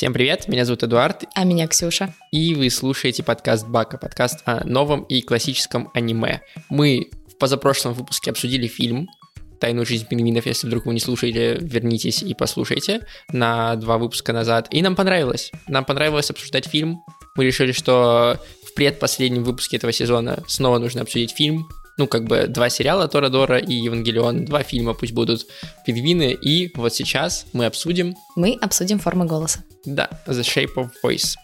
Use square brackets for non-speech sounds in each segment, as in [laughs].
Всем привет, меня зовут Эдуард. А меня Ксюша. И вы слушаете подкаст Бака, подкаст о новом и классическом аниме. Мы в позапрошлом выпуске обсудили фильм «Тайную жизнь пингвинов». Если вдруг вы не слушаете, вернитесь и послушайте на два выпуска назад. И нам понравилось. Нам понравилось обсуждать фильм. Мы решили, что в предпоследнем выпуске этого сезона снова нужно обсудить фильм, ну, как бы два сериала Торадора и Евангелион, два фильма пусть будут «Пингвины», и вот сейчас мы обсудим... Мы обсудим формы голоса. Да, The Shape of Voice.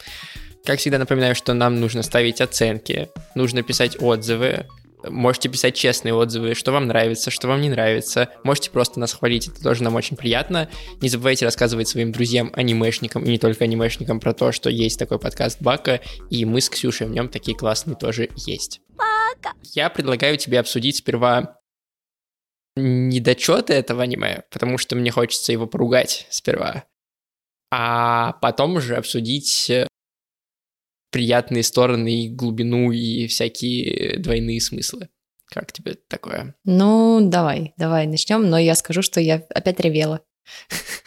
Как всегда напоминаю, что нам нужно ставить оценки, нужно писать отзывы, Можете писать честные отзывы, что вам нравится, что вам не нравится. Можете просто нас хвалить, это тоже нам очень приятно. Не забывайте рассказывать своим друзьям, анимешникам, и не только анимешникам, про то, что есть такой подкаст Бака, и мы с Ксюшей в нем такие классные тоже есть. Бака! Я предлагаю тебе обсудить сперва недочеты этого аниме, потому что мне хочется его поругать сперва. А потом уже обсудить приятные стороны и глубину и всякие двойные смыслы. Как тебе такое? Ну, давай, давай начнем, но я скажу, что я опять ревела. [laughs]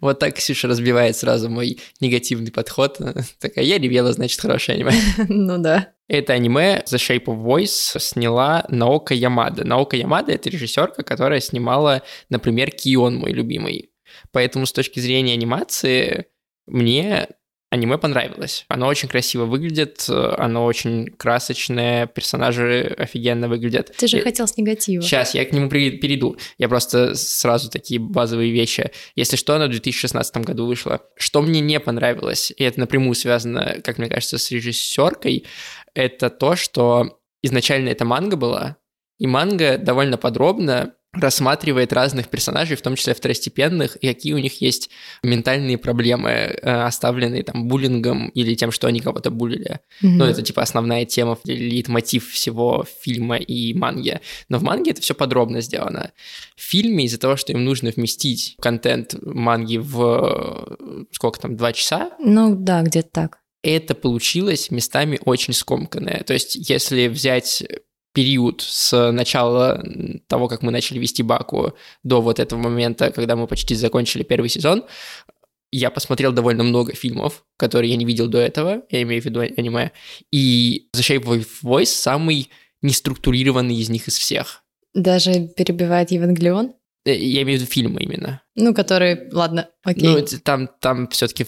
Вот так Ксюша разбивает сразу мой негативный подход. [laughs] Такая, я ревела, значит, хорошее аниме. [laughs] Ну да. Это аниме The Shape of Voice сняла Наока Ямада. Наока Ямада — это режиссерка, которая снимала, например, Кион, мой любимый. Поэтому с точки зрения анимации мне аниме понравилось. Оно очень красиво выглядит, оно очень красочное, персонажи офигенно выглядят. Ты же я... хотел с негатива. Сейчас, я к нему перейду. Я просто сразу такие базовые вещи. Если что, оно в 2016 году вышло. Что мне не понравилось, и это напрямую связано, как мне кажется, с режиссеркой, это то, что изначально это манга была, и манга довольно подробно рассматривает разных персонажей, в том числе второстепенных, и какие у них есть ментальные проблемы, э, оставленные там буллингом или тем, что они кого-то буллили. Mm-hmm. Ну, это типа основная тема, лид-мотив всего фильма и манги. Но в манге это все подробно сделано. В фильме из-за того, что им нужно вместить контент манги в сколько там, два часа? Ну да, где-то так. Это получилось местами очень скомканное. То есть, если взять период с начала того, как мы начали вести Баку, до вот этого момента, когда мы почти закончили первый сезон, я посмотрел довольно много фильмов, которые я не видел до этого, я имею в виду аниме, и The Shape of Voice самый неструктурированный из них из всех. Даже перебивает Евангелион? Э, я имею в виду фильмы именно. Ну, которые, ладно, окей. Ну, там, там все-таки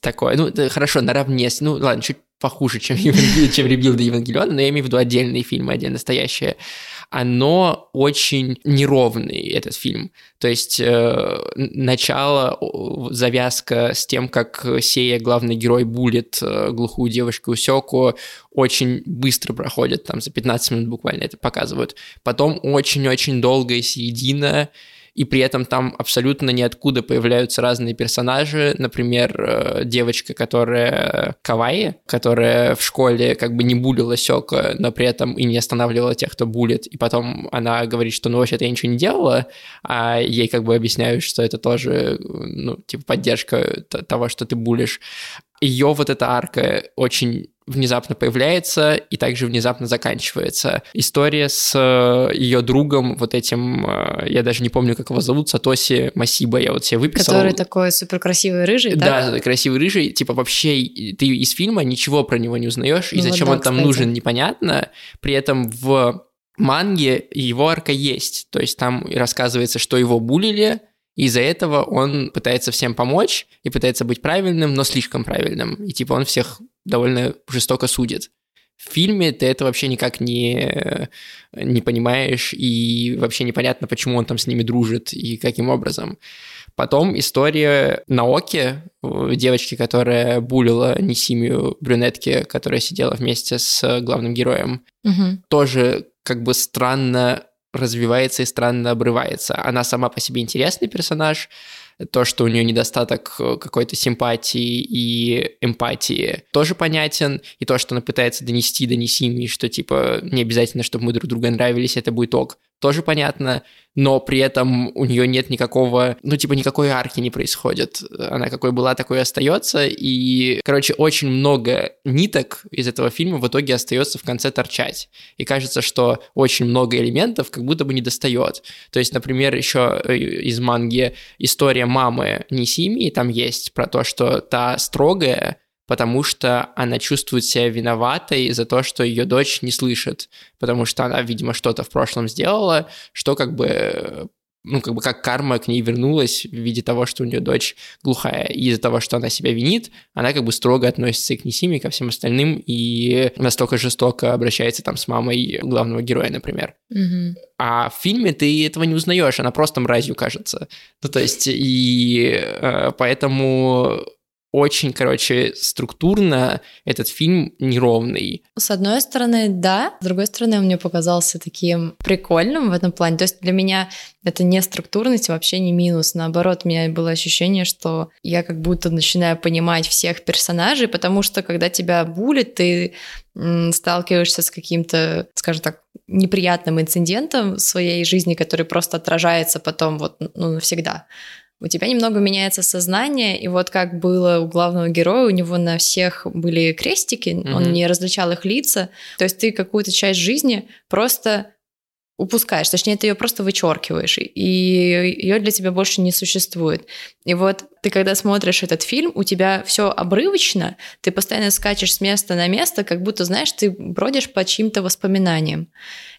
такое, ну, хорошо, наравне, ну, ладно, чуть похуже, чем, чем Ребилда Евангелиона, но я имею в виду отдельные фильмы, отдельно настоящие. Оно очень неровный, этот фильм. То есть э, начало, завязка с тем, как Сея, главный герой, булит э, глухую девушку Усеку, очень быстро проходит, там за 15 минут буквально это показывают. Потом очень-очень долгая середина, и при этом там абсолютно ниоткуда появляются разные персонажи, например, э, девочка, которая Кавайи, которая в школе как бы не булила Сёка, но при этом и не останавливала тех, кто булит, и потом она говорит, что ну вообще-то я ничего не делала, а ей как бы объясняют, что это тоже, ну, типа поддержка того, что ты булишь. Ее вот эта арка очень внезапно появляется и также внезапно заканчивается. История с э, ее другом, вот этим, э, я даже не помню, как его зовут, Сатоси Масиба, я вот себе выписал. Который такой супер красивый рыжий, да? Да, красивый рыжий, типа вообще ты из фильма ничего про него не узнаешь, ну, и зачем вот да, он там кстати. нужен, непонятно. При этом в манге его арка есть, то есть там рассказывается, что его булили, из-за этого он пытается всем помочь и пытается быть правильным, но слишком правильным. И типа он всех довольно жестоко судит. В фильме ты это вообще никак не, не понимаешь, и вообще непонятно, почему он там с ними дружит и каким образом. Потом история Наоки, девочки, которая булила Несимию брюнетки, которая сидела вместе с главным героем. Угу. Тоже как бы странно развивается и странно обрывается. Она сама по себе интересный персонаж, то, что у нее недостаток э, какой-то симпатии и эмпатии, тоже понятен, и то, что она пытается донести до Несими, что, типа, не обязательно, чтобы мы друг друга нравились, это будет ок, тоже понятно, но при этом у нее нет никакого, ну, типа, никакой арки не происходит. Она какой была, такой и остается. И, короче, очень много ниток из этого фильма в итоге остается в конце торчать. И кажется, что очень много элементов как будто бы не достает. То есть, например, еще э, из манги история мамы Нисими, там есть про то, что та строгая, потому что она чувствует себя виноватой за то, что ее дочь не слышит, потому что она, видимо, что-то в прошлом сделала, что как бы ну, как бы как карма к ней вернулась в виде того, что у нее дочь глухая. И из-за того, что она себя винит, она как бы строго относится и к Несиме, и ко всем остальным, и настолько жестоко обращается там с мамой главного героя, например. Мгм. А в фильме ты этого не узнаешь, она просто мразью кажется. Ну, то есть, и э, поэтому очень, короче, структурно этот фильм неровный. С одной стороны, да, с другой стороны, он мне показался таким прикольным в этом плане. То есть для меня это не структурность, вообще не минус. Наоборот, у меня было ощущение, что я как будто начинаю понимать всех персонажей, потому что когда тебя булит, ты сталкиваешься с каким-то, скажем так, неприятным инцидентом в своей жизни, который просто отражается потом вот ну, навсегда у тебя немного меняется сознание, и вот как было у главного героя, у него на всех были крестики, он Мгм. не различал их лица, то есть ты какую-то часть жизни просто упускаешь, точнее, ты ее просто вычеркиваешь, и ее для тебя больше не существует. И вот ты, когда смотришь этот фильм, у тебя все обрывочно, ты постоянно скачешь с места на место, как будто, знаешь, ты бродишь по чьим-то воспоминаниям.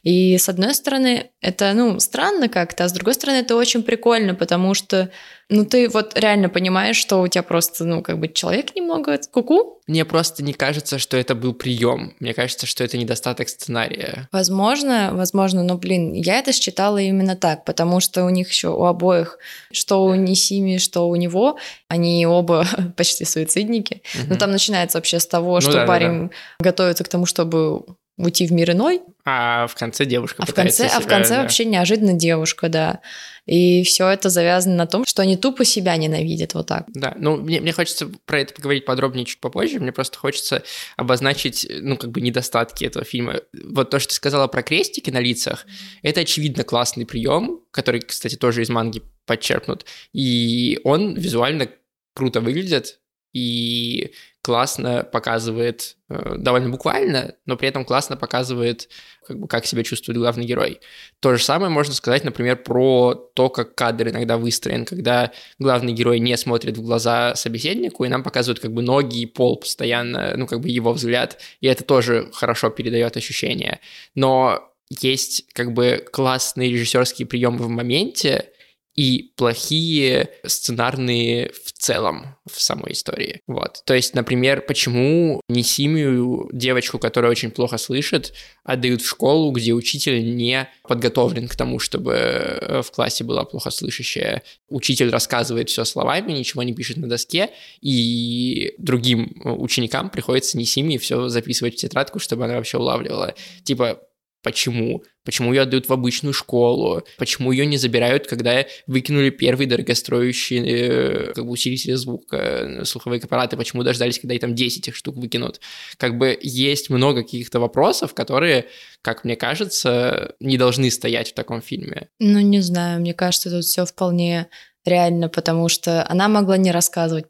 И с одной стороны, это, ну, странно как-то, а с другой стороны, это очень прикольно, потому что, ну, ты вот реально понимаешь, что у тебя просто, ну, как бы человек немного куку. Мне просто не кажется, что это был прием. Мне кажется, что это недостаток сценария. Возможно, возможно, но, блин, я это считала именно так, потому что у них еще у обоих, что у Нисими, что у него, они оба [laughs] почти суицидники. Но Мгм. там начинается вообще с того, Ну что да, да, парень готовится к тому, чтобы уйти в мир иной, А в конце девушка а в конце, а в себя, конце да. вообще неожиданно девушка, да. И все это завязано на том, что они тупо себя ненавидят вот так. Да, ну, мне, мне хочется про это поговорить подробнее чуть попозже. Мне просто хочется обозначить, ну, как бы недостатки этого фильма. Вот то, что ты сказала про крестики на лицах, это, очевидно, классный прием, который, кстати, тоже из манги подчеркнут. И он визуально круто выглядит и классно показывает, э, довольно буквально, но при этом классно показывает, как, бы, как себя чувствует главный герой. То же самое можно сказать, например, про то, как кадр иногда выстроен, когда главный герой не смотрит в глаза собеседнику, и нам показывают как бы ноги и пол постоянно, ну, как бы его взгляд, и это тоже хорошо передает ощущение. Но есть как бы классные режиссерские приемы в моменте, и плохие сценарные в целом в самой истории. Вот. То есть, например, почему Несимию, девочку, которая очень плохо слышит, отдают в школу, где учитель не подготовлен к тому, чтобы в классе была плохо слышащая. Учитель рассказывает все словами, ничего не пишет на доске, и другим ученикам приходится Несимии все записывать в тетрадку, чтобы она вообще улавливала. Типа, Почему? Почему ее отдают в обычную школу? Почему ее не забирают, когда выкинули первый дорогостроящий э, как бы усилитель звука, э, слуховые аппараты? Почему дождались, когда и там 10 их штук выкинут? Как бы есть много каких-то вопросов, которые, как мне кажется, не должны стоять в таком фильме. Ну, не знаю, мне кажется, тут все вполне реально, потому что она могла не рассказывать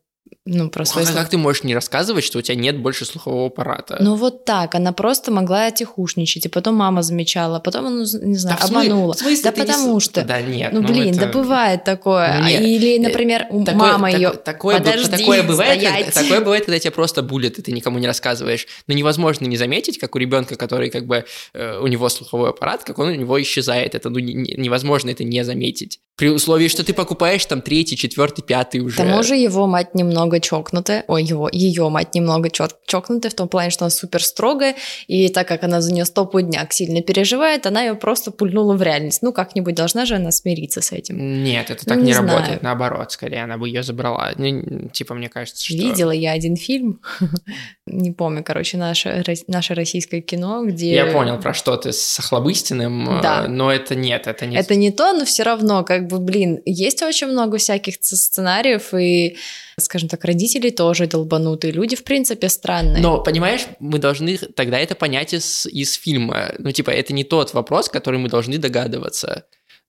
ну, про свои Как, слова. как ты можешь не рассказывать, что у тебя нет больше слухового аппарата? Ну вот так, она просто могла тихушничать, и потом мама замечала, потом, ну, не знаю, Да обманула. в смысле да не потому с- что... Да нет. Ну, блин, это- да бывает такое. Ну, А нет. Или, например, у Такое- мама тако- ее... Такое, Подожди, такое, бывает, когда, такое бывает, когда тебя просто булят, и ты никому не рассказываешь. Но невозможно не заметить, как у ребенка, который как бы э, у него слуховой аппарат, как он у него исчезает. Это ну, не- не- невозможно это не заметить. При условии, что ты покупаешь там третий, четвертый, пятый уже. К тому же его мать немного чокнутая, ой, его, ее мать немного чок- чокнутая в том плане, что она супер строгая, и так как она за нее стопудняк сильно переживает, она ее просто пульнула в реальность. Ну, как-нибудь должна же она смириться с этим. Нет, это так Ну, не, не работает. Наоборот, скорее, она бы ее забрала. Ну, типа, мне кажется, что... Видела я один фильм, [laughs] не помню, короче, наше, наше российское кино, где... Я понял, про что ты с Охлобыстиным, э, Да. но это нет, это не... Это не то, но все равно, как бы, блин, есть очень много всяких сценариев, и, скажем так, родители тоже долбанутые, люди, в принципе, странные. Но, понимаешь, мы должны тогда это понять из, из фильма. Ну, типа, это не тот вопрос, который мы должны догадываться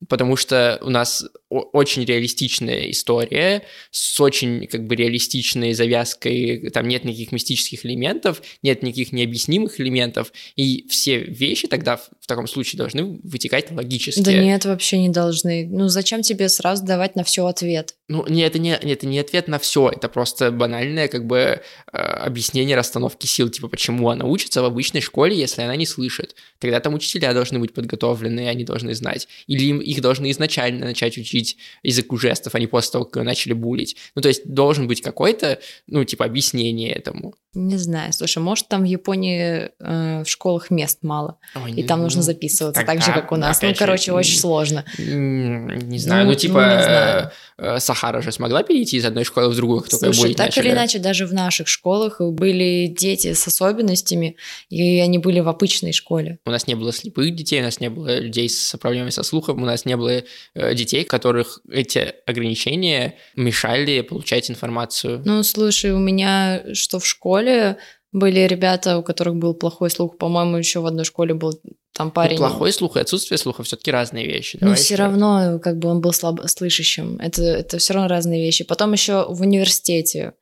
потому что у нас очень реалистичная история с очень как бы реалистичной завязкой, там нет никаких мистических элементов, нет никаких необъяснимых элементов, и все вещи тогда в, в таком случае должны вытекать логически. Да нет, вообще не должны. Ну зачем тебе сразу давать на все ответ? Ну, не, это, не, это не ответ на все, это просто банальное как бы э, объяснение расстановки сил, типа почему она учится в обычной школе, если она не слышит. Тогда там учителя должны быть подготовлены, они должны знать. Или им, их должны изначально начать учить языку жестов, а не после того, как начали булить. Ну, то есть должен быть какой-то, ну, типа, объяснение этому. Не знаю, слушай, может, там в Японии э, в школах мест мало, Ой, и там ну, нужно записываться так, так же, как у нас. Ну, короче, же, очень сложно. Не знаю, ну, ну типа, ну, знаю. Э, Сахара же смогла перейти из одной школы в другую, кто Слушай, так начали. или иначе, даже в наших школах были дети с особенностями, и они были в обычной школе. У нас не было слепых детей, у нас не было людей с проблемами со слухом, у нас не было э, детей, которых эти ограничения мешали получать информацию. Ну, слушай, у меня что в школе были ребята, у которых был плохой слух. По-моему, еще в одной школе был там ну, парень. Ну, плохой слух и отсутствие слуха все-таки разные вещи. Но все равно, как бы он был слабослышащим. Это, это все равно разные вещи. Потом еще в университете.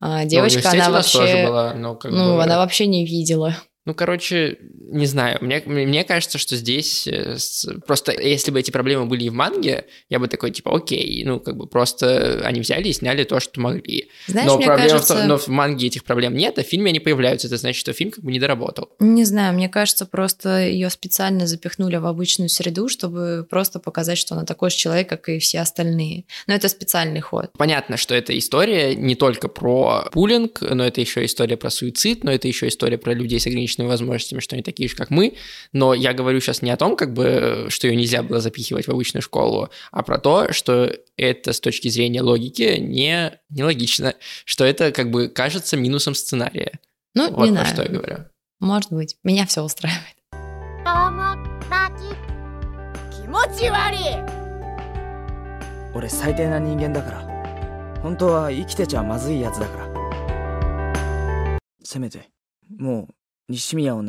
А, ну, девочка, она вообще, была, как ну, бы... она вообще не видела. Ну, короче, не знаю. Мне, мне кажется, что здесь э, просто, если бы эти проблемы были и в манге, я бы такой, типа, окей, ну, как бы просто они взяли и сняли то, что могли. Знаешь, но, мне проблема кажется... в том, но в манге этих проблем нет, а в фильме они появляются. Это значит, что фильм как бы не доработал. Не знаю, мне кажется, просто ее специально запихнули в обычную среду, чтобы просто показать, что она такой же человек, как и все остальные. Но это специальный ход. Понятно, что эта история не только про пулинг, но это еще история про суицид, но это еще история про людей с ограниченными ограниченными возможностями, что они такие же, как мы, но я говорю сейчас не о том, как бы, что ее нельзя было запихивать в обычную школу, а про то, что это с точки зрения логики не, нелогично, что это как бы кажется минусом сценария. Ну, вот не про знаю. что я говорю. Может быть. Меня все устраивает. 俺 семья он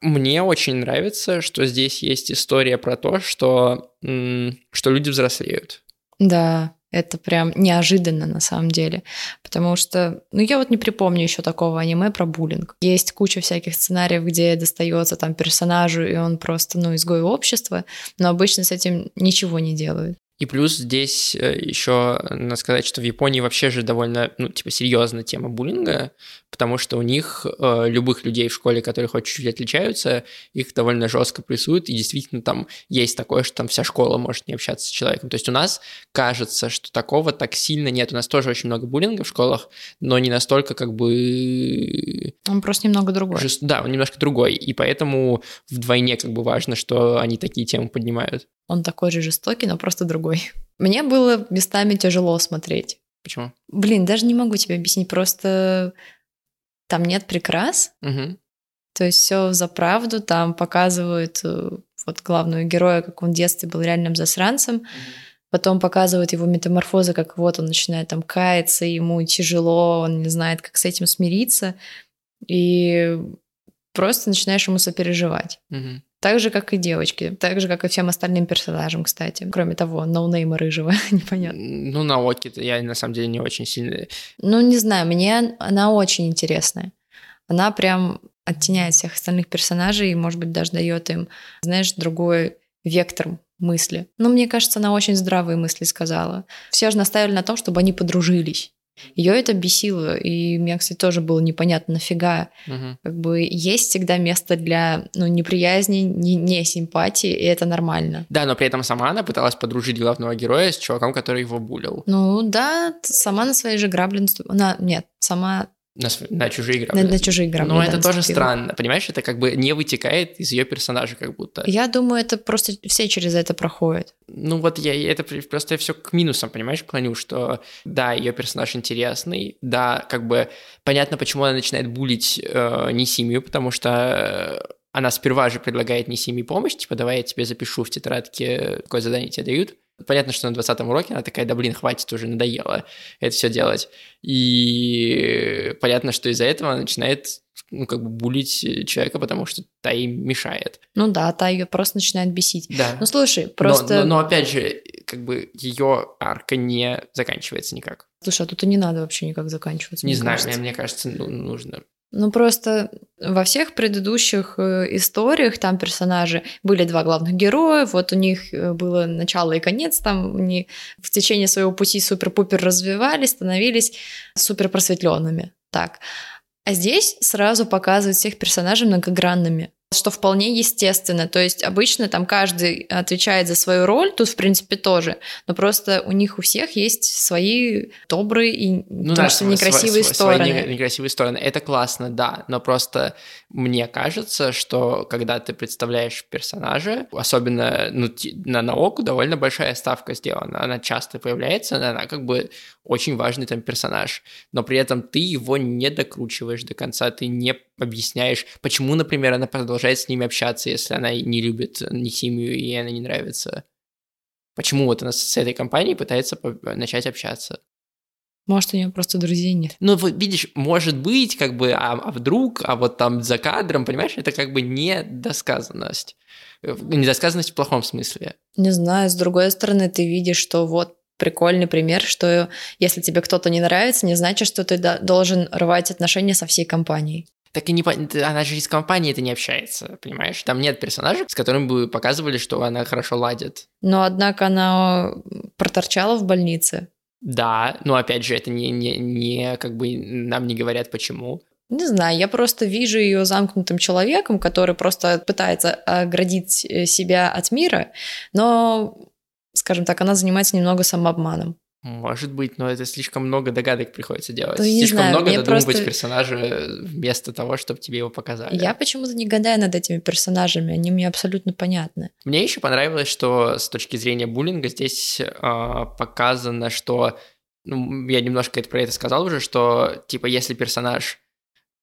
Мне очень нравится, что здесь есть история про то, что, что люди взрослеют. Да, это прям неожиданно на самом деле. Потому что, ну я вот не припомню еще такого аниме про буллинг. Есть куча всяких сценариев, где достается там персонажу, и он просто, ну, изгой общества, но обычно с этим ничего не делают. И плюс здесь э, еще надо сказать, что в Японии вообще же довольно, ну, типа, серьезная тема буллинга, потому что у них э, любых людей в школе, которые хоть чуть-чуть отличаются, их довольно жестко прессуют, и действительно там есть такое, что там вся школа может не общаться с человеком. То есть у нас кажется, что такого так сильно нет. У нас тоже очень много буллинга в школах, но не настолько как бы... Он просто немного другой. Жест... Да, он немножко другой, и поэтому вдвойне как бы важно, что они такие темы поднимают. Он такой же жестокий, но просто другой. Мне было местами тяжело смотреть. Почему? Блин, даже не могу тебе объяснить. Просто там нет прикрас. Угу. То есть все за правду. Там показывают э, вот главного героя, как он в детстве был реальным засранцем. Угу. Потом показывают его метаморфозы, как вот он начинает там каяться, ему тяжело, он не знает, как с этим смириться. И просто начинаешь ему сопереживать. Угу. Так же, как и девочки. Так же, как и всем остальным персонажам, кстати. Кроме того, ноунейма рыжего. [laughs] Непонятно. Ну, на Оки я на самом деле не очень сильно... Ну, не знаю, мне она очень интересная. Она прям оттеняет всех остальных персонажей и, может быть, даже дает им, знаешь, другой вектор мысли. Но мне кажется, она очень здравые мысли сказала. Все же наставили на том, чтобы они подружились. Ее это бесило, и мне, кстати, тоже было непонятно, нафига. Угу. Как бы есть всегда место для ну, неприязни, не, не симпатии, и это нормально. Да, но при этом сама она пыталась подружить главного героя с чуваком, который его булил. Ну да, сама на свои же грабли наступила. Нет, сама на, на чужие грабли. На, на чужие грабли. Но да, это тоже странно, понимаешь? Это как бы не вытекает из ее персонажа, как будто. Я думаю, это просто все через это проходят. Ну вот я это просто все к минусам, понимаешь, клоню, что да, ее персонаж интересный, да, как бы понятно, почему она начинает булить э, Несимию, потому что она сперва же предлагает неси мне помощь, типа, давай я тебе запишу в тетрадке, какое задание тебе дают. Понятно, что на 20 уроке она такая, да блин, хватит, уже надоело это все делать. И понятно, что из-за этого она начинает ну, как бы булить человека, потому что та им мешает. Ну да, та ее просто начинает бесить. Да. Ну слушай, просто... Но, но, но опять же, как бы ее арка не заканчивается никак. Слушай, а тут и не надо вообще никак заканчиваться. Не мне знаю, кажется. мне, мне кажется, ну, нужно. Ну, просто во всех предыдущих э, историях там персонажи были два главных героя, вот у них э, было начало и конец, там они в течение своего пути супер-пупер развивались, становились супер просветленными. Так. А здесь сразу показывают всех персонажей многогранными что вполне естественно. То есть обычно там каждый отвечает за свою роль, тут, в принципе, тоже. Но просто у них у всех есть свои добрые и Ну потому что некрасивые сво- стороны. Свои не- некрасивые стороны. Это классно, да, но просто мне кажется, что когда ты представляешь персонажа, особенно ну, на науку довольно большая ставка сделана. Она часто появляется, она как бы очень важный там персонаж, но при этом ты его не докручиваешь до конца, ты не объясняешь, почему, например, она продолжает с ними общаться, если она не любит Несимию и ей она не нравится. Почему вот она с этой компанией пытается по- начать общаться? Может, у нее просто друзей нет. Ну, вот видишь, может быть, как бы, а, а вдруг, а вот там за кадром, понимаешь, это как бы недосказанность. Э, Недосказанность в плохом смысле. Не знаю, с другой стороны, ты видишь, что вот прикольный пример, что если тебе кто-то не нравится, не значит, что ты до- должен рвать отношения со всей компанией. Так и не она же из компании это не общается, понимаешь? Там нет персонажей, с которыми бы показывали, что она хорошо ладит. Но, однако, она проторчала в больнице. Да, но опять же, это не, не, не как бы нам не говорят почему. Не знаю, я просто вижу ее замкнутым человеком, который просто пытается оградить э, себя от мира, но, скажем так, она занимается немного самообманом. Может быть, но это слишком много догадок приходится делать. Не слишком знаю, много додумывать просто- персонажа вместо того, чтобы тебе его показали. Я почему-то не гадаю над этими персонажами, они мне абсолютно понятны. Мне еще понравилось, что с точки зрения буллинга здесь а, показано, что ну, я немножко это про это сказал уже, что типа если персонаж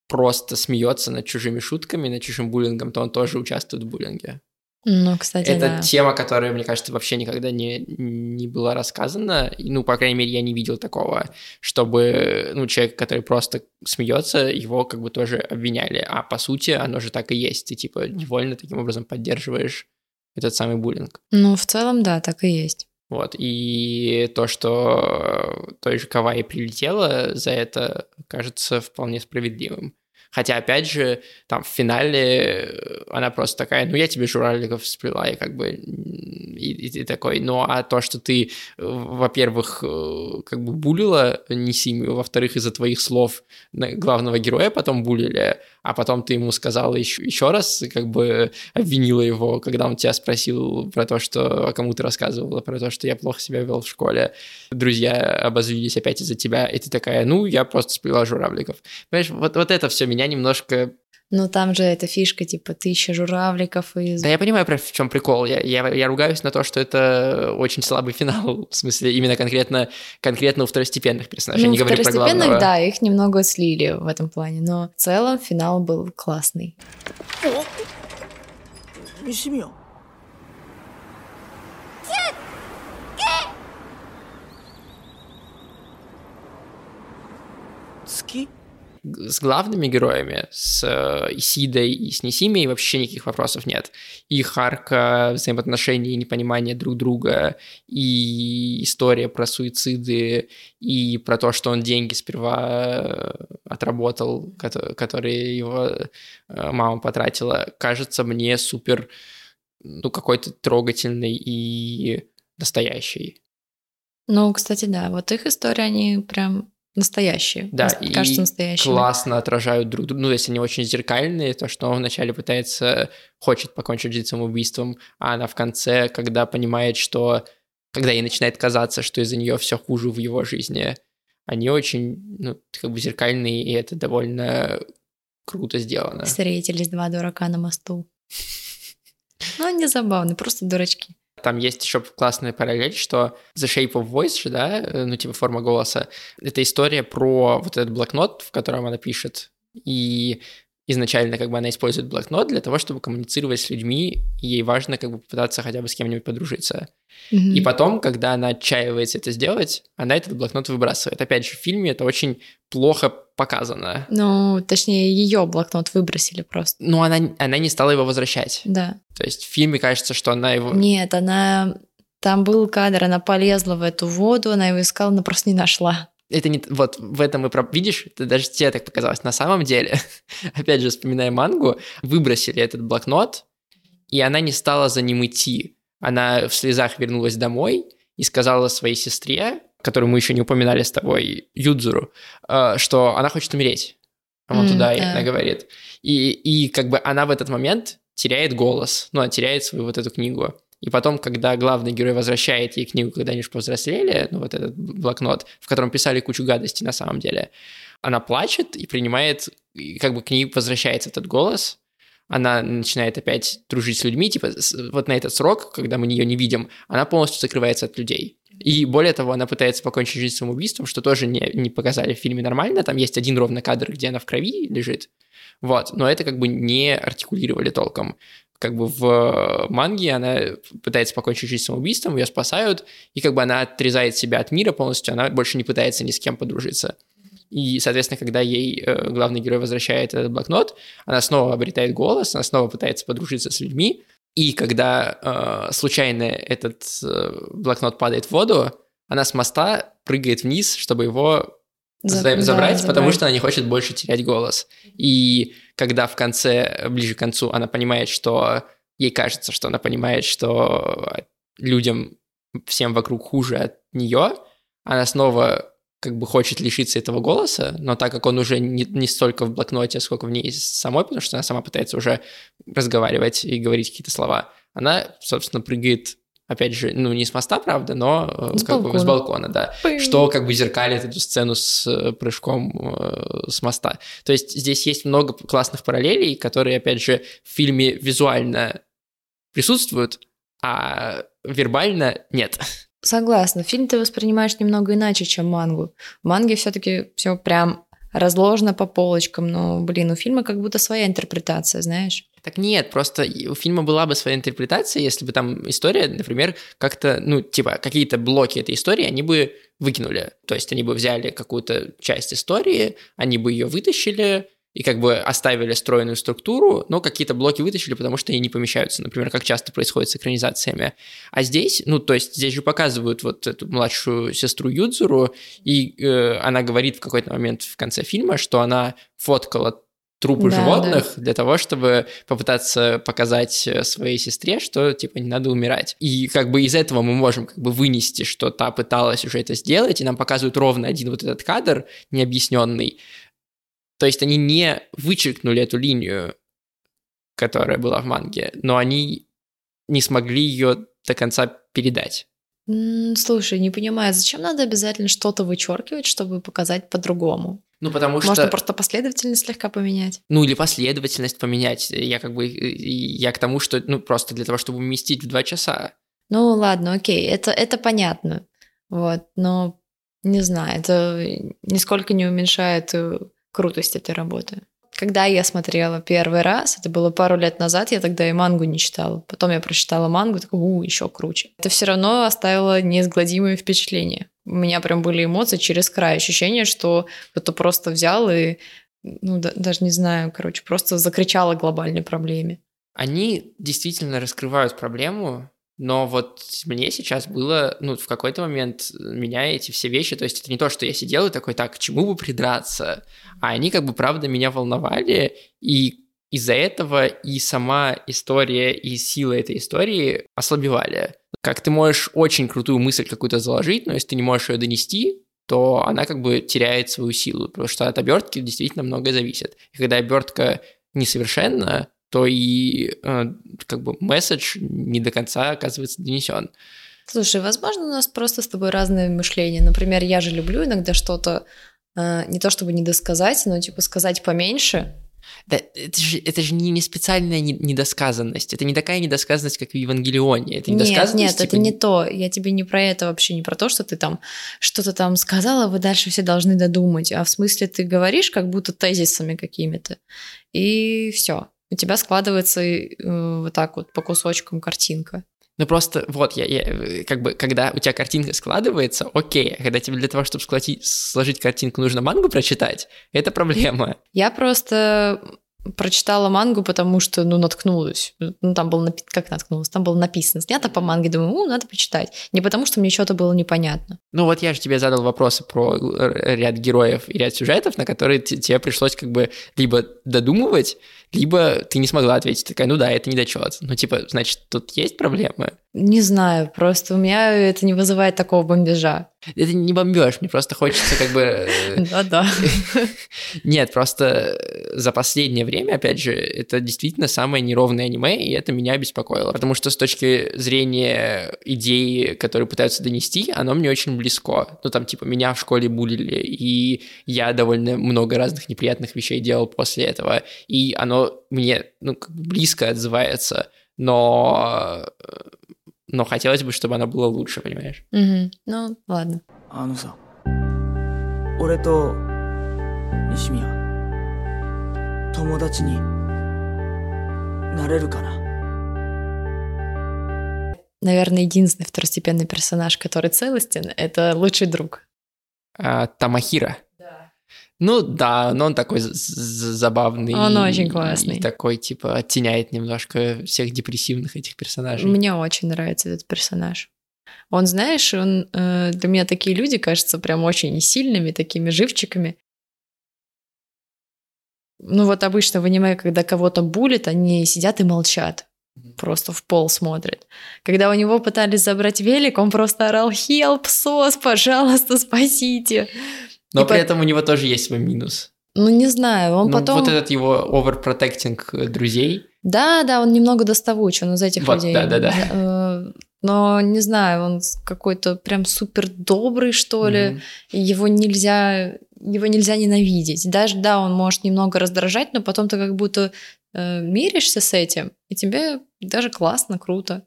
просто смеется над чужими шутками, над чужим буллингом, то он тоже участвует в буллинге. Ну, кстати, Это да. тема, которая, мне кажется, вообще никогда не, не была рассказана. Ну, по крайней мере, я не видел такого, чтобы ну, человек, который просто смеется, его как бы тоже обвиняли. А по сути, оно же так и есть. Ты типа невольно таким образом поддерживаешь этот самый буллинг. Ну, в целом, да, так и есть. Вот. И то, что той же Кавай прилетела за это, кажется вполне справедливым. Хотя, опять же, там в финале она просто такая, ну, я тебе журавликов сплела, и как бы, и, и ты такой, ну, а то, что ты, э, во-первых, э, как бы булила Несимию, во-вторых, из-за твоих слов главного героя потом булили, а потом ты ему сказала еще, еще раз, как бы обвинила его, когда он тебя спросил про то, что а кому ты рассказывала, про то, что я плохо себя вел в школе, друзья обозлились опять из-за тебя, и ты такая, ну, я просто сплела журавликов. Понимаешь, вот, вот это все меня меня немножко ну там же эта фишка, типа, тысяча журавликов и... Да я понимаю, в чем прикол. Я, я, я ругаюсь на то, что это очень слабый финал, [laughs] в смысле, именно конкретно, конкретно у второстепенных персонажей, ну, не говорю про главного. да, их немного слили в этом плане, но в целом финал был классный. Семья. Ски? С главными героями, с э, Исидой и с Несимией вообще никаких вопросов нет. Их арка взаимоотношений и непонимания друг друга, и история про суициды, и про то, что он деньги сперва э, отработал, кото- которые его э, мама потратила, кажется мне супер, ну, какой-то трогательный и настоящий. Ну, кстати, да, вот их истории, они прям настоящие. Да, Нас- и кажется классно отражают друг друга. Ну, то есть они очень зеркальные, то, что он вначале пытается, хочет покончить жизнь самоубийством, а она в конце, когда понимает, что... Когда ей начинает казаться, что из-за нее все хуже в его жизни, они очень, ну, как бы зеркальные, и это довольно круто сделано. Встретились два дурака на мосту. [laughs] Ну, они забавные, просто дурачки. Там есть еще классная параллель, что The Shape of Voice же, да, э, ну, типа форма голоса, это история про вот этот блокнот, в котором она пишет, и изначально как бы она использует блокнот для того, чтобы коммуницировать с людьми, ей важно как бы попытаться хотя бы с кем-нибудь подружиться. Mm-hmm. И потом, когда она отчаивается это сделать, она этот блокнот выбрасывает. Опять же, в фильме это очень плохо показано. Ну, точнее, ее блокнот выбросили просто. Ну, она, она не стала его возвращать. Да. То есть в фильме кажется, что она его... Нет, она... Там был кадр, она полезла в эту воду, она его искала, но просто не нашла это не вот в этом и про... видишь, это даже тебе так показалось. На самом деле, [laughs] опять же, вспоминая мангу, выбросили этот блокнот, и она не стала за ним идти. Она в слезах вернулась домой и сказала своей сестре, которую мы еще не упоминали с тобой, Юдзуру, э, что она хочет умереть. А он mm, туда, да. и она говорит. И, и как бы она в этот момент теряет голос, ну, она теряет свою вот эту книгу. И потом, когда главный герой возвращает ей книгу, когда они же повзрослели, ну вот этот блокнот, в котором писали кучу гадостей на самом деле, она плачет и принимает, и как бы к ней возвращается этот голос, она начинает опять дружить с людьми, типа вот на этот срок, когда мы ее не видим, она полностью закрывается от людей. И более того, она пытается покончить жизнь самоубийством, что тоже не, не показали в фильме нормально. Там есть один ровно кадр, где она в крови лежит. Вот, но это как бы не артикулировали толком как бы в э, манге она пытается покончить жизнь самоубийством, ее спасают, и как бы она отрезает себя от мира полностью, она больше не пытается ни с кем подружиться. И, соответственно, когда ей э, главный герой возвращает этот блокнот, она снова обретает голос, она снова пытается подружиться с людьми, и когда э, случайно этот э, блокнот падает в воду, она с моста прыгает вниз, чтобы его забрать, да, забрать, потому что она не хочет больше терять голос. И когда в конце, ближе к концу, она понимает, что ей кажется, что она понимает, что людям всем вокруг хуже от нее, она снова как бы хочет лишиться этого голоса, но так как он уже не, не столько в блокноте, сколько в ней самой, потому что она сама пытается уже разговаривать и говорить какие-то слова, она, собственно, прыгает опять же, ну, не с моста, правда, но э, с как балкона. бы с балкона, да, Пым. что как бы зеркалит эту сцену с э, прыжком э, с моста. То есть здесь есть много классных параллелей, которые, опять же, в фильме визуально присутствуют, а вербально нет. [laughs] Согласна. Фильм ты воспринимаешь немного иначе, чем мангу. В манге все-таки все прям разложено по полочкам, но, блин, у фильма как будто своя интерпретация, знаешь. Так нет, просто у фильма была бы своя интерпретация, если бы там история, например, как-то, ну, типа, какие-то блоки этой истории они бы выкинули. То есть они бы взяли какую-то часть истории, они бы ее вытащили, и как бы оставили стройную структуру, но какие-то блоки вытащили, потому что они не помещаются, например, как часто происходит с экранизациями. А здесь, ну, то есть здесь же показывают вот эту младшую сестру Юдзуру, и э, она говорит в какой-то момент в конце фильма, что она фоткала трупы да, животных да. для того, чтобы попытаться показать э, своей сестре, что типа не надо умирать. И как бы из этого мы можем как бы вынести, что та пыталась уже это сделать, и нам показывают ровно один вот этот кадр необъясненный, то есть они не вычеркнули эту линию, которая была в манге, но они не смогли ее до конца передать. Слушай, не понимаю, зачем надо обязательно что-то вычеркивать, чтобы показать по-другому? Ну, потому что... Можно просто последовательность слегка поменять. Ну, или последовательность поменять. Я как бы... Я к тому, что... Ну, просто для того, чтобы уместить в два часа. Ну, ладно, окей, это, это понятно. Вот, но не знаю, это нисколько не уменьшает э, крутость этой работы. Когда я смотрела первый раз, это было пару лет назад, я тогда и мангу не читала. Потом я прочитала мангу, такой, у, еще круче. Это все равно оставило неизгладимое впечатление. У меня прям были эмоции через край, ощущение, что кто-то просто взял и, ну, да, даже не знаю, короче, просто закричал о глобальной проблеме. Они действительно раскрывают проблему, но вот мне сейчас было, ну, в какой-то момент меня эти все вещи, то есть это не то, что я сидел и такой, так, к чему бы придраться, а они как бы правда меня волновали, и из-за этого и сама история, и сила этой истории ослабевали. Как ты можешь очень крутую мысль какую-то заложить, но если ты не можешь ее донести, то она как бы теряет свою силу, потому что от обертки действительно многое зависит. И когда обертка несовершенна, то и э, как бы месседж не до конца оказывается донесен. Слушай, возможно, у нас просто с тобой разное мышление. Например, я же люблю иногда что-то э, не то чтобы не досказать, но типа сказать поменьше, Да, это же, это же не, не специальная не- недосказанность. Это не такая недосказанность, как в Евангелионе. Это Нет, недосказанность. нет, типа, это не то. Я тебе не про это вообще, не про то, что ты там что-то там сказала, вы дальше все должны додумать. А в смысле ты говоришь как будто тезисами какими-то. И все. У тебя складывается э, вот так вот по кусочкам картинка. Ну просто вот я, я как бы когда у тебя картинка складывается, окей, а когда тебе для того, чтобы сложить, сложить картинку, нужно мангу прочитать, это проблема. Я просто прочитала мангу, потому что, ну, наткнулась. Ну, там было, как наткнулась? Там было написано. Снято по манге, думаю, ну, надо почитать. Не потому, что мне что-то было непонятно. Ну вот я же тебе задал вопросы про р- ряд героев и ряд сюжетов, на которые те- тебе пришлось как бы либо додумывать, либо ты не смогла ответить. Такая, ну да, это недочет. Ну типа, значит, тут есть проблемы? Не знаю, просто у меня это не вызывает такого бомбежа. Это не бомбеж, мне просто хочется как бы... э, [laughs] Да-да. [laughs] Нет, просто за последнее время, опять же, это действительно самое неровное аниме, и это меня беспокоило. Потому что с точки зрения идеи, которые пытаются донести, оно мне очень близко. Ну, там, типа, меня в школе булили, и я довольно много разных неприятных вещей делал после этого, и оно мне, ну, близко отзывается, но но хотелось бы, чтобы она была лучше, понимаешь? Угу. Ну, ладно. А ну са. Орето Нишмия. Томодачи ни? Наверное, единственный второстепенный персонаж, который целостен, это лучший друг. А, Тамахира. Ну да, но он такой забавный. Он очень классный. И такой, типа, оттеняет немножко всех депрессивных этих персонажей. Мне очень нравится этот персонаж. Он, знаешь, он э, для меня такие люди кажутся прям очень сильными, такими живчиками. Ну вот обычно в аниме, когда кого-то булит, они сидят и молчат. Просто в пол смотрят. Когда у него пытались забрать велик, он просто орал «Help, сос, пожалуйста, спасите!» Но и при по- этом у него тоже есть свой минус. Ну, не знаю, он Ну, потом... Вот этот его overprotecting э, друзей. Да, да, он немного доставуч, он из этих Вот, людей. да-да-да. Э, Но не знаю, он какой-то прям супер добрый, что ли. И Его нельзя, его нельзя ненавидеть. Даже да, он может немного раздражать, но потом ты как будто э, миришься с этим, и тебе даже классно, круто.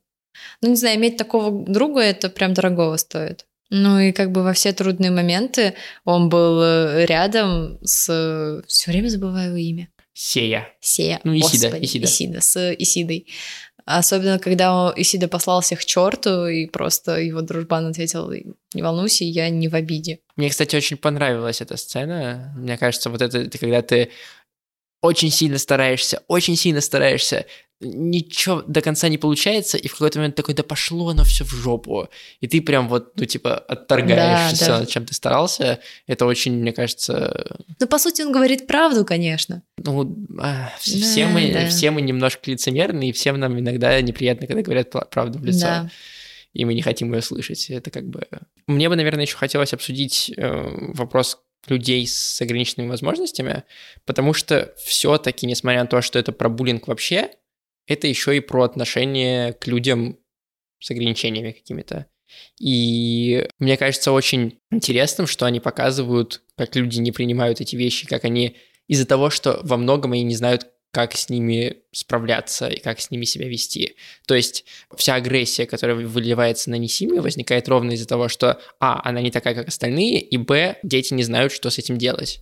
Ну, не знаю, иметь такого друга это прям дорогого стоит. Ну и как бы во все трудные моменты он был э, рядом с... Все время забываю его имя. Сея. Сея. Ну, Исида, Господи, Исида. Исида, с Исидой. Особенно, когда Исида послал всех к черту, и просто его дружбан ответил, не волнуйся, я не в обиде. Мне, кстати, очень понравилась эта сцена. Мне кажется, вот это, это когда ты очень сильно стараешься, очень сильно стараешься, ничего до конца не получается, и в какой-то момент такой, да пошло оно все в жопу. И ты прям вот, ну, типа, отторгаешь Да, все, да. чем ты старался. Это очень, мне кажется, Ну, по сути, он говорит правду, конечно. ну, а, вс- Да, все, мы, да. все мы немножко лицемерны, и всем нам иногда неприятно, когда говорят правду в лицо. Да. и мы не хотим ее слышать. Это как бы... Мне бы, наверное, еще хотелось обсудить э, вопрос людей с ограниченными возможностями, потому что все-таки, несмотря на то, что это про буллинг вообще, это еще и про отношение к людям с ограничениями какими-то. И мне кажется очень интересным, что они показывают, как люди не принимают эти вещи, как они из-за того, что во многом они не знают, как с ними справляться и как с ними себя вести. То есть вся агрессия, которая выливается на Несими, возникает ровно из-за того, что а, она не такая, как остальные, и б, дети не знают, что с этим делать.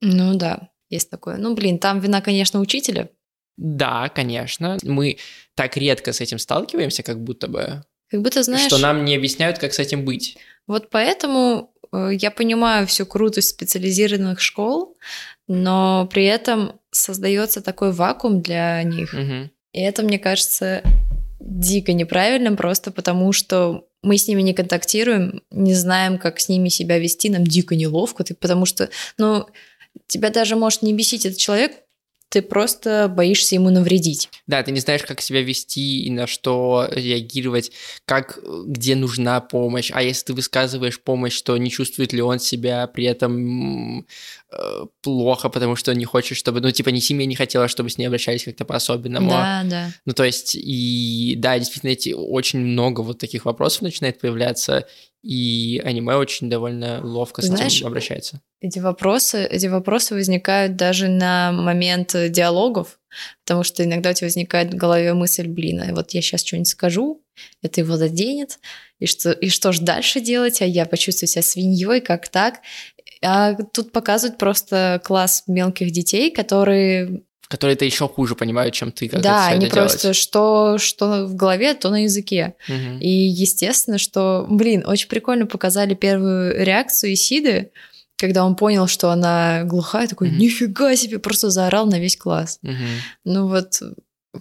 Ну да, есть такое. Ну, блин, там вина, конечно, учителя. Да, конечно, мы так редко с этим сталкиваемся, как будто бы, Как будто, знаешь, что нам не объясняют, как с этим быть. вот поэтому э, я понимаю всю крутость специализированных школ, но при этом создается такой вакуум для них. Мгм. И это, мне кажется, дико неправильным, просто потому что мы с ними не контактируем, не знаем, как с ними себя вести, нам дико неловко, ты, потому что, ну, тебя даже может не бесить этот человек, ты просто боишься ему навредить. Да, ты не знаешь, как себя вести и на что реагировать, как, где нужна помощь. А если ты высказываешь помощь, то не чувствует ли он себя при этом э, плохо, потому что не хочет, чтобы, ну, типа, ни семья не хотела, чтобы с ней обращались как-то по-особенному. Да, да. Ну, то есть, и да, действительно, эти очень много вот таких вопросов начинает появляться, и аниме очень довольно ловко с Знаешь, этим обращается. Эти вопросы, эти вопросы возникают даже на момент диалогов, потому что иногда у тебя возникает в голове мысль, блин, а вот я сейчас что-нибудь скажу, это его заденет, и что, и что же дальше делать, а я почувствую себя свиньей, как так? А тут показывают просто класс мелких детей, которые Которые это еще хуже понимают, чем ты, как да, это, они это делать. просто что, что в голове, то на языке. Мгм. И естественно, что, блин, очень прикольно показали первую реакцию Исиды, когда он понял, что она глухая, такой, Мгм. нифига себе, просто заорал на весь класс. Мгм. Ну вот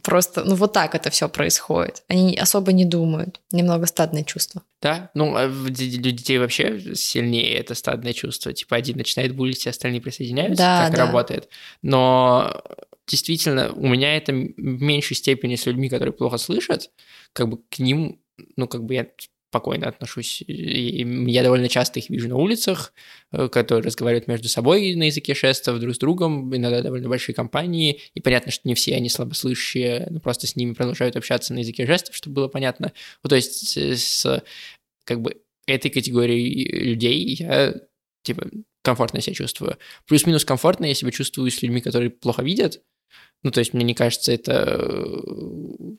просто, ну вот так это все происходит. Они особо не думают. Немного стадное чувство. Да, ну, а д- для детей вообще сильнее это стадное чувство. Типа один начинает булить, остальные присоединяются, Да, так да. работает. Но действительно, у меня это в меньшей степени с людьми, которые плохо слышат, как бы к ним, ну, как бы я спокойно отношусь. И я довольно часто их вижу на улицах, э, которые разговаривают между собой на языке жестов, друг с другом, иногда довольно большие компании, и понятно, что не все они слабослышащие, но просто с ними продолжают общаться на языке жестов, чтобы было понятно. Ну, то есть э, с как бы этой категорией людей я типа комфортно себя чувствую. Плюс-минус комфортно я себя чувствую с людьми, которые плохо видят. Ну, то есть мне не кажется это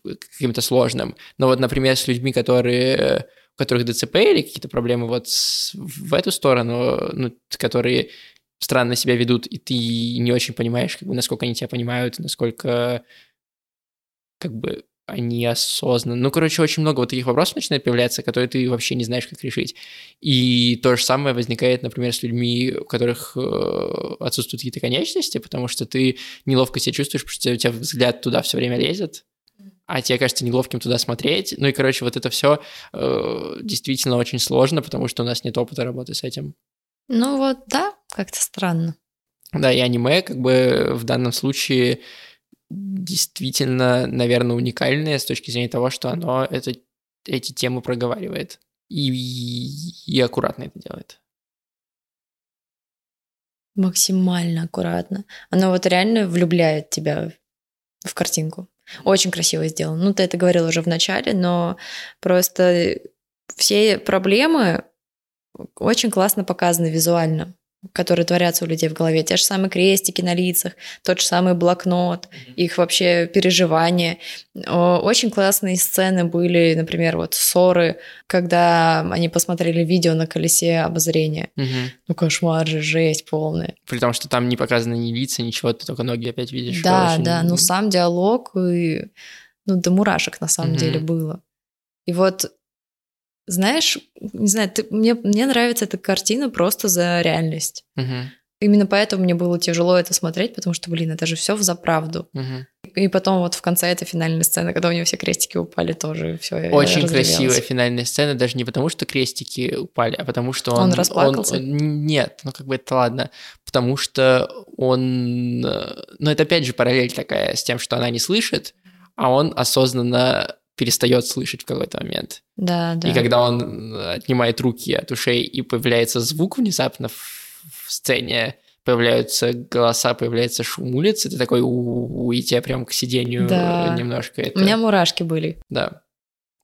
э, каким-то сложным. Но вот, например, с людьми, которые у которых ДЦП или какие-то проблемы вот с- в эту сторону, ну, которые странно себя ведут, и ты не очень понимаешь, как бы, насколько они тебя понимают, насколько как бы они осознанно. Ну, короче, очень много вот таких вопросов начинает появляться, которые ты вообще не знаешь, как решить. И то же самое возникает, например, с людьми, у которых э, отсутствуют какие-то конечности, потому что ты неловко себя чувствуешь, потому что у тебя взгляд туда все время лезет, а тебе кажется неловким туда смотреть. Ну и, короче, вот это все действительно очень сложно, потому что у нас нет опыта работы с этим. Ну вот, да, как-то странно. Да, и аниме, как бы в данном случае действительно, наверное, уникальное с точки зрения того, что оно это, эти темы проговаривает. И, и аккуратно это делает. Максимально аккуратно. Оно вот реально влюбляет тебя в картинку. Очень красиво сделано. Ну, ты это говорил уже в начале, но просто все проблемы очень классно показаны визуально, которые творятся у людей в голове. Те же самые крестики на лицах, тот же самый блокнот, их вообще переживания. Очень классные сцены были, например, вот ссоры, когда они посмотрели видео на колесе обозрения. Мгм. Ну, кошмар же, жесть полная. При том, что там не показано ни лица, ничего, ты только ноги опять видишь. Да, Очень- да, ну сам диалог, и, ну, до мурашек на самом Мгм. деле было. И вот, знаешь, не знаю, ты, мне, мне нравится эта картина просто за реальность. Мгм. Именно поэтому мне было тяжело это смотреть, потому что, блин, это же все за правду. Мгм. И потом вот в конце этой финальной сцены, когда у него все крестики упали, тоже все. Очень красивая финальная сцена, даже не потому, что крестики упали, а потому что он... Он расплакался? он- нет, ну как бы это ладно. Потому что он... Ну это опять же параллель такая с тем, что она не слышит, а он осознанно перестает слышать в какой-то момент. Да, да. И когда он э, отнимает руки от ушей и появляется звук внезапно в, в сцене, появляются голоса, появляется шум улицы, ты такой, у и тебя прям к сидению Да. немножко это... У меня мурашки были. Да.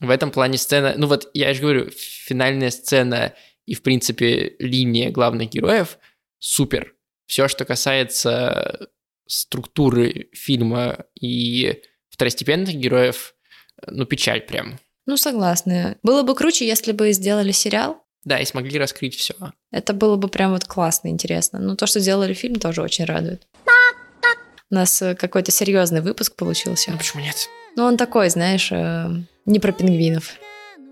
В этом плане сцена... Ну вот, я же говорю, финальная сцена и, в принципе, линия главных героев супер. Все, что касается структуры фильма и второстепенных героев, ну, печаль прям. Ну, согласна. Было бы круче, если бы сделали сериал. Да, и смогли раскрыть все. Это было бы прям вот классно, интересно. Но то, что сделали фильм, тоже очень радует. У нас э, какой-то серьезный выпуск получился. Ну, почему нет? Ну, он такой, знаешь, э, не про пингвинов.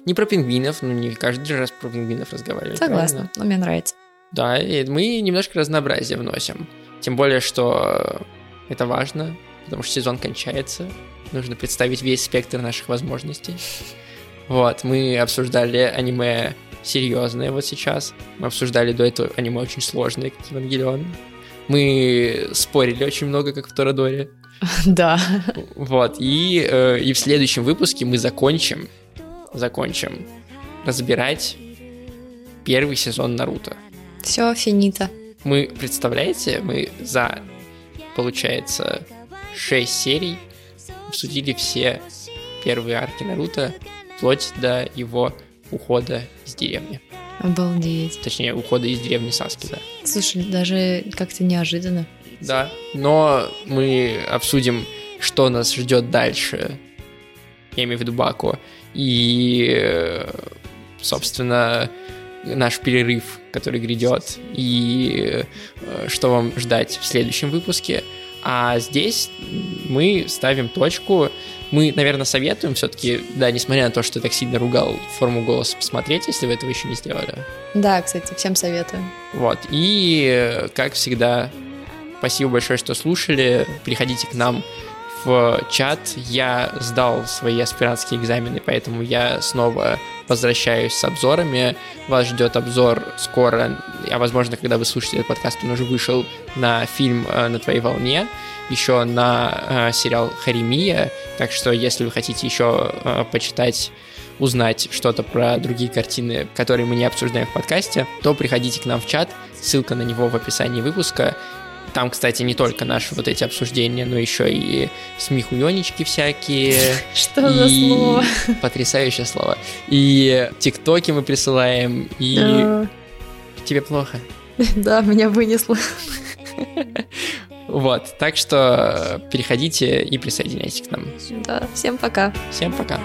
Не про пингвинов, ну, не каждый раз про пингвинов разговаривали. Согласна, правильно? но мне нравится. Да, и мы немножко разнообразия вносим. Тем более, что это важно, потому что сезон кончается. Нужно представить весь спектр наших возможностей. Вот, мы обсуждали аниме серьезное вот сейчас. Мы обсуждали до этого аниме очень сложное, как Евангелион. Мы спорили очень много, как в Торадоре. [laughs] Да. Вот, и, э, и в следующем выпуске мы закончим, закончим разбирать первый сезон Наруто. Все, финита. Мы, представляете, мы за, получается, 6 серий обсудили все первые арки Наруто, вплоть до его ухода из деревни. Обалдеть. Точнее, ухода из деревни Саски, да. Слушай, даже как-то неожиданно. Да, но мы обсудим, что нас ждет дальше. Я имею в виду Баку. И, собственно, наш перерыв, который грядет, и э, что вам ждать в следующем выпуске. А здесь мы ставим точку. Мы, наверное, советуем все-таки, да, несмотря на то, что так сильно ругал форму голоса, посмотреть, если вы этого еще не сделали. Да, кстати, всем советую. Вот. И, э, как всегда, спасибо большое, что слушали. Приходите к нам в чат. Я сдал свои аспирантские экзамены, поэтому я снова возвращаюсь с обзорами. Вас ждет обзор скоро, а возможно, когда вы слушаете этот подкаст, он уже вышел на фильм э, «На твоей волне», еще на э, сериал «Харемия», так что если вы хотите еще э, почитать узнать что-то про другие картины, которые мы не обсуждаем в подкасте, то приходите к нам в чат, ссылка на него в описании выпуска. Там, кстати, не только наши вот эти обсуждения, но еще и смехуёнички всякие. [laughs] Что за слово? [laughs] Потрясающее слово. И тиктоки мы присылаем, и тебе плохо. [laughs] Да, меня вынесло. Вот, так что переходите и присоединяйтесь к нам. Да, всем пока. Всем пока.